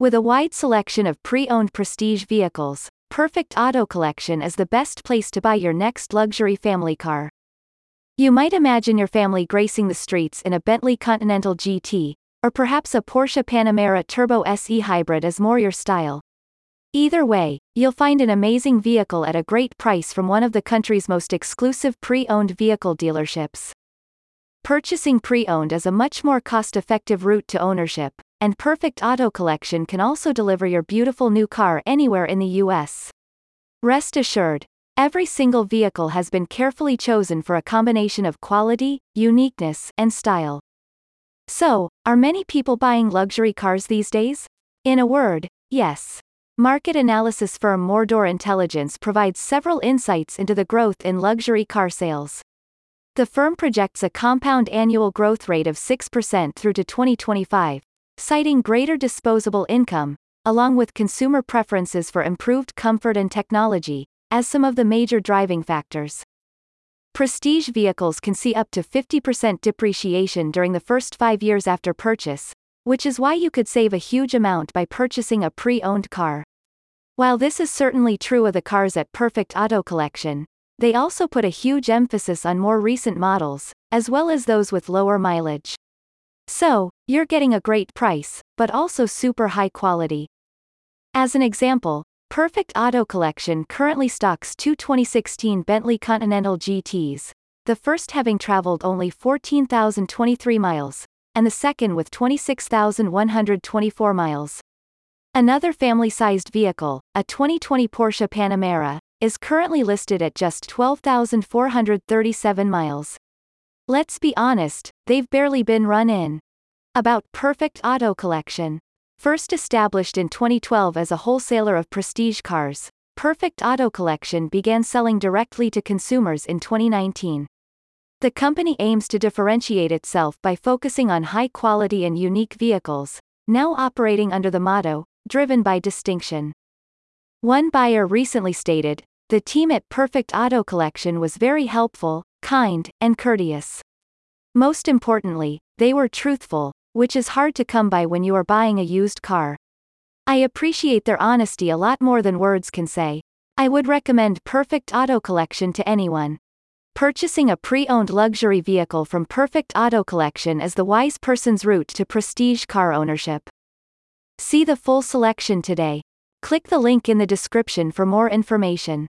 With a wide selection of pre-owned prestige vehicles, Perfect Auto Collection is the best place to buy your next luxury family car. You might imagine your family gracing the streets in a Bentley Continental GT, or perhaps a Porsche Panamera Turbo SE Hybrid is more your style. Either way, you'll find an amazing vehicle at a great price from one of the country's most exclusive pre-owned vehicle dealerships. Purchasing pre-owned is a much more cost-effective route to ownership, and Perfect Auto Collection can also deliver your beautiful new car anywhere in the US. Rest assured, every single vehicle has been carefully chosen for a combination of quality, uniqueness, and style. So, are many people buying luxury cars these days? In a word, yes. Market analysis firm Mordor Intelligence provides several insights into the growth in luxury car sales. The firm projects a compound annual growth rate of 6% through to 2025, citing greater disposable income, along with consumer preferences for improved comfort and technology, as some of the major driving factors. Prestige vehicles can see up to 50% depreciation during the first five years after purchase, which is why you could save a huge amount by purchasing a pre-owned car. While this is certainly true of the cars at Perfect Auto Collection, they also put a huge emphasis on more recent models, as well as those with lower mileage. So, you're getting a great price, but also super high quality. As an example, Perfect Auto Collection currently stocks two 2016 Bentley Continental GTs, the first having traveled only 14,023 miles, and the second with 26,124 miles. Another family-sized vehicle, a 2020 Porsche Panamera, is currently listed at just 12,437 miles. Let's be honest, they've barely been run in. About Perfect Auto Collection. First established in 2012 as a wholesaler of prestige cars, Perfect Auto Collection began selling directly to consumers in 2019. The company aims to differentiate itself by focusing on high quality and unique vehicles, now operating under the motto, driven by distinction. One buyer recently stated, the team at Perfect Auto Collection was very helpful, kind, and courteous. Most importantly, they were truthful, which is hard to come by when you are buying a used car. I appreciate their honesty a lot more than words can say. I would recommend Perfect Auto Collection to anyone. Purchasing a pre-owned luxury vehicle from Perfect Auto Collection is the wise person's route to prestige car ownership. See the full selection today. Click the link in the description for more information.